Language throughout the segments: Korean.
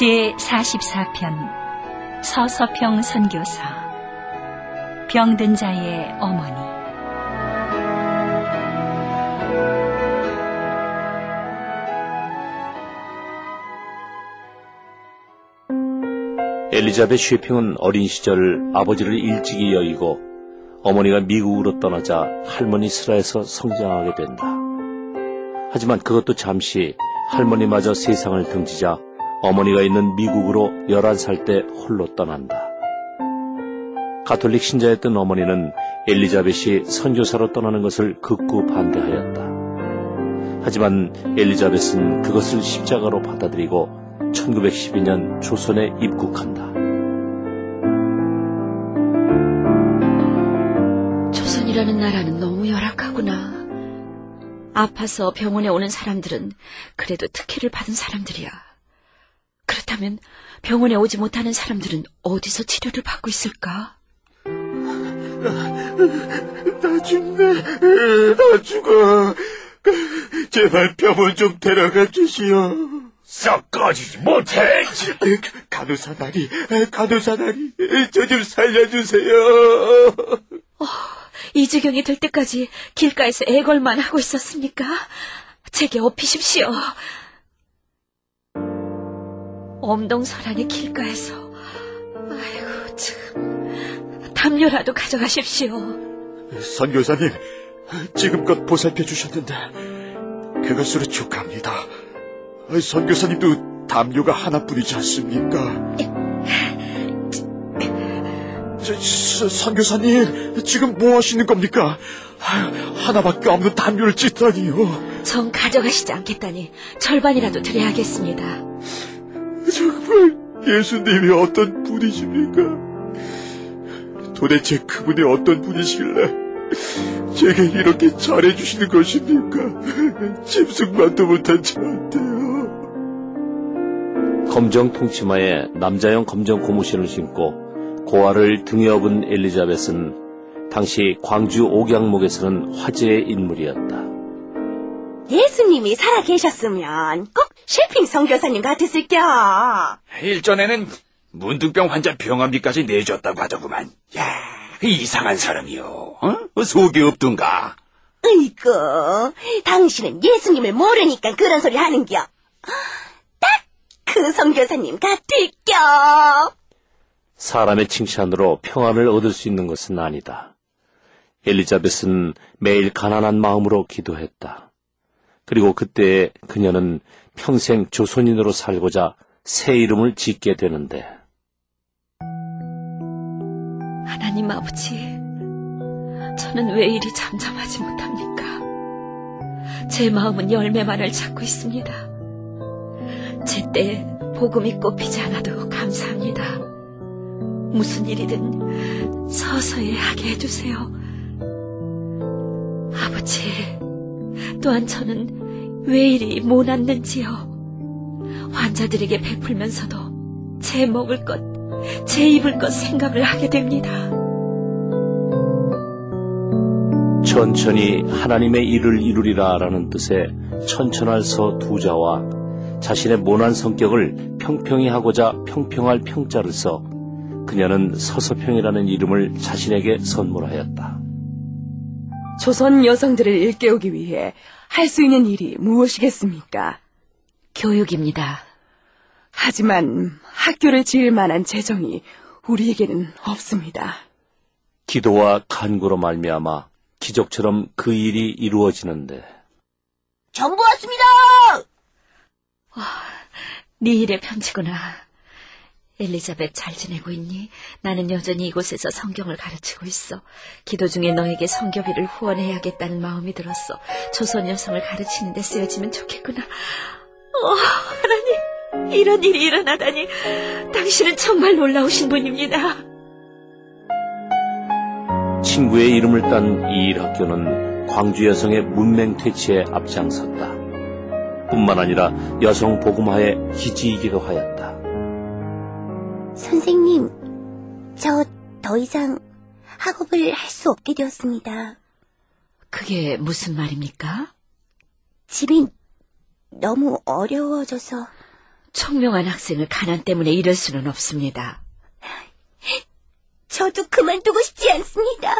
제 44편 서서평 선교사 병든 자의 어머니 엘리자벳 쉐핑은 어린 시절 아버지를 일찍이 여의고 어머니가 미국으로 떠나자 할머니 슬하에서 성장하게 된다. 하지만 그것도 잠시 할머니마저 세상을 등지자 어머니가 있는 미국으로 11살 때 홀로 떠난다. 가톨릭 신자였던 어머니는 엘리자벳이 선교사로 떠나는 것을 극구 반대하였다. 하지만 엘리자벳은 그것을 십자가로 받아들이고 1912년 조선에 입국한다. 조선이라는 나라는 너무 열악하구나. 아파서 병원에 오는 사람들은 그래도 특혜를 받은 사람들이야. 그렇다면 병원에 오지 못하는 사람들은 어디서 치료를 받고 있을까? 나 죽네. 나 죽어. 제발 병원 좀 데려가 주시오. 썩 꺼지지 못해. 간호사 다리, 간호사 다리, 저 좀 살려주세요. 이 지경이 될 때까지 길가에서 애걸만 하고 있었습니까? 제게 업히십시오. 엄동설안의 길가에서 아이고 참 담요라도 가져가십시오. 선교사님, 지금껏 보살펴 주셨는데 그것으로 축하합니다. 선교사님도 담요가 하나뿐이지 않습니까? 저, 선교사님, 지금 뭐 하시는 겁니까? 하나밖에 없는 담요를 찢다니요. 정 가져가시지 않겠다니 절반이라도 드려야겠습니다. 예수님이 어떤 분이십니까? 도대체 그분이 어떤 분이시길래 제게 이렇게 잘해주시는 것입니까? 짐승만도 못한 저한테요. 검정 통치마에 남자용 검정 고무신을 신고 고아를 등에 업은 엘리자벳은 당시 광주 옥양목에서는 화제의 인물이었다. 예수님이 살아 계셨으면 꼭 셰핑 선교사님 같았을겨. 일전에는 문득병 환자 병원비까지 내줬다고 하더구만. 야, 이상한 사람이요. 어? 속이 없던가. 으이구, 당신은 예수님을 모르니까 그런 소리 하는겨. 딱 그 선교사님 같을겨. 사람의 칭찬으로 평안을 얻을 수 있는 것은 아니다. 엘리자벳은 매일 가난한 마음으로 기도했다. 그리고 그때 그녀는 평생 조선인으로 살고자 새 이름을 짓게 되는데 하나님 아버지, 저는 왜 이리 잠잠하지 못합니까? 제 마음은 열매만을 찾고 있습니다. 제때 복음이 꽃피지 않아도 감사합니다. 무슨 일이든 서서히 하게 해주세요. 아버지, 또한 저는 왜 이리 모났는지요. 환자들에게 베풀면서도 제 먹을 것, 제 입을 것 생각을 하게 됩니다. 천천히 하나님의 일을 이루리라라는 뜻의 천천할 서 두자와 자신의 모난 성격을 평평히 하고자 평평할 평자를 써 그녀는 서서평이라는 이름을 자신에게 선물하였다. 조선 여성들을 일깨우기 위해 할 수 있는 일이 무엇이겠습니까? 교육입니다. 하지만 학교를 지을 만한 재정이 우리에게는 없습니다. 기도와 간구로 말미암아 기적처럼 그 일이 이루어지는데 전부 왔습니다. 네 일의 편지구나. 엘리자벳 잘 지내고 있니? 나는 여전히 이곳에서 성경을 가르치고 있어. 기도 중에 너에게 성교비를 후원해야겠다는 마음이 들었어. 조선 여성을 가르치는 데 쓰여지면 좋겠구나. 어, 하나님, 이런 일이 일어나다니 당신은 정말 놀라우신 분입니다. 친구의 이름을 딴 이 일학교는 광주 여성의 문맹 퇴치에 앞장섰다. 뿐만 아니라 여성 복음화의 기지이기도 하였다. 선생님, 저 더 이상 학업을 할 수 없게 되었습니다. 그게 무슨 말입니까? 집이 너무 어려워져서 총명한 학생을 가난 때문에 이럴 수는 없습니다. 저도 그만두고 싶지 않습니다.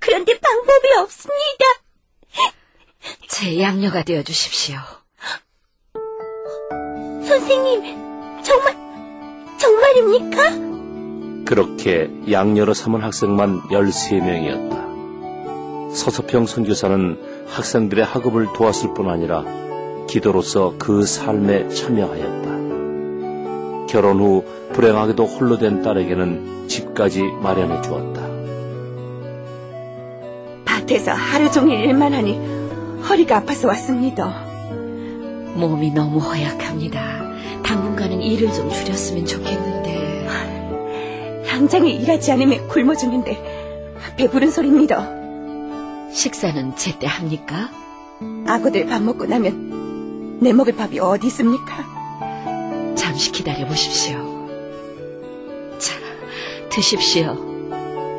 그런데 방법이 없습니다. 제 양녀가 되어 주십시오. 선생님, 정말, 정말입니까? 그렇게 양녀로 삼은 학생만 13명이었다. 서서평 선교사는 학생들의 학업을 도왔을 뿐 아니라 기도로서 그 삶에 참여하였다. 결혼 후 불행하게도 홀로 된 딸에게는 집까지 마련해 주었다. 밭에서 하루 종일 일만 하니 허리가 아파서 왔습니다. 몸이 너무 허약합니다. 당분간은 일을 좀 줄였으면 좋겠는데. 당장에 일하지 않으면 굶어 죽는데 배부른 소리입니다. 식사는 제때 합니까? 아고들 밥 먹고 나면 내 먹을 밥이 어디 있습니까? 잠시 기다려 보십시오. 자, 드십시오.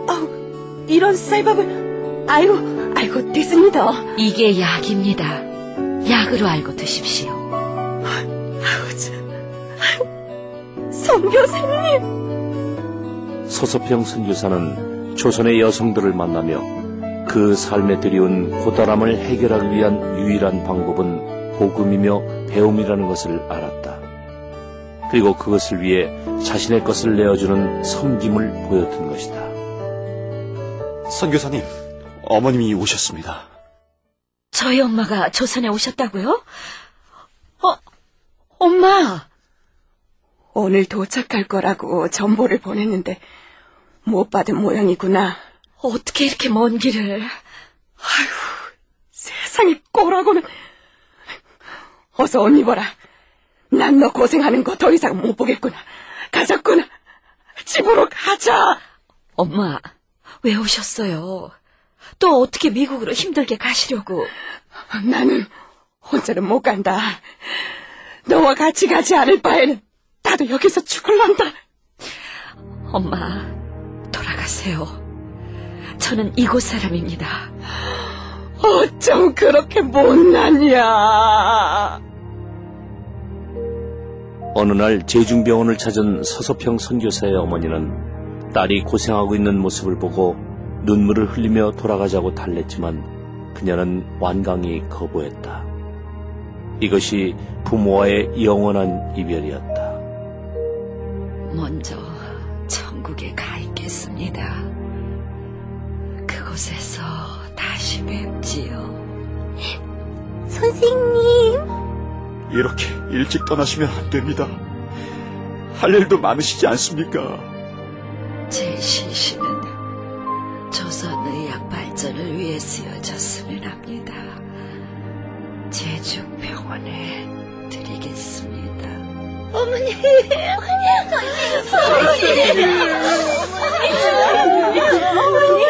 아우, 이런 쌀밥을 아이고 아이고 됐습니다. 이게 약입니다. 약으로 알고 드십시오. 선교사님 서서평 선교사는 조선의 여성들을 만나며 그 삶에 들여온 고단함을 해결하기 위한 유일한 방법은 복음이며 배움이라는 것을 알았다. 그리고 그것을 위해 자신의 것을 내어주는 섬김을 보여준 것이다. 선교사님, 어머님이 오셨습니다. 저희 엄마가 조선에 오셨다고요? 어, 엄마! 오늘 도착할 거라고 전보를 보냈는데 못 받은 모양이구나. 어떻게 이렇게 먼 길을. 세상에 꼬라고는 어서 옷 입어라. 난 너 고생하는 거 더 이상 못 보겠구나. 가자꾸나. 집으로 가자. 엄마, 왜 오셨어요? 또 어떻게 미국으로 힘들게 가시려고? 나는 혼자는 못 간다. 너와 같이 가지 않을 바에는 나도 여기서 죽을란다. 엄마, 돌아가세요. 저는 이곳 사람입니다. 어쩜 그렇게 못났냐. 어느 날 제중병원을 찾은 서서평 선교사의 어머니는 딸이 고생하고 있는 모습을 보고 눈물을 흘리며 돌아가자고 달랬지만 그녀는 완강히 거부했다. 이것이 부모와의 영원한 이별이었다. 먼저 천국에 가 있겠습니다. 그곳에서 다시 뵙지요. 선생님, 이렇게 일찍 떠나시면 안 됩니다. 할 일도 많으시지 않습니까? 제 시신은 조선의학 발전을 위해 쓰여졌으면 합니다. 제주 병원에 드리겠습니다. 어머니, 어머니,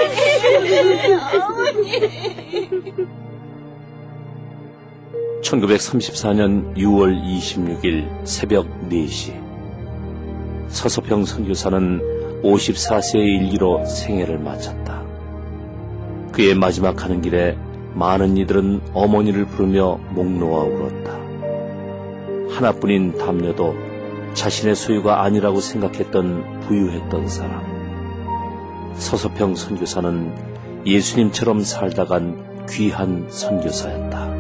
1934년 6월 26일 새벽 4시 서서평 선교사는 54세의 일기로 생애를 마쳤다. 그의 마지막 가는 길에 많은 이들은 어머니를 부르며 목 놓아 울었다. 하나뿐인 담녀도 자신의 소유가 아니라고 생각했던 부유했던 사람. 서서평 선교사는 예수님처럼 살다간 귀한 선교사였다.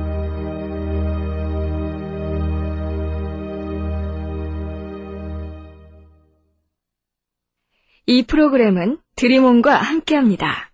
이 프로그램은 드림온과 함께합니다.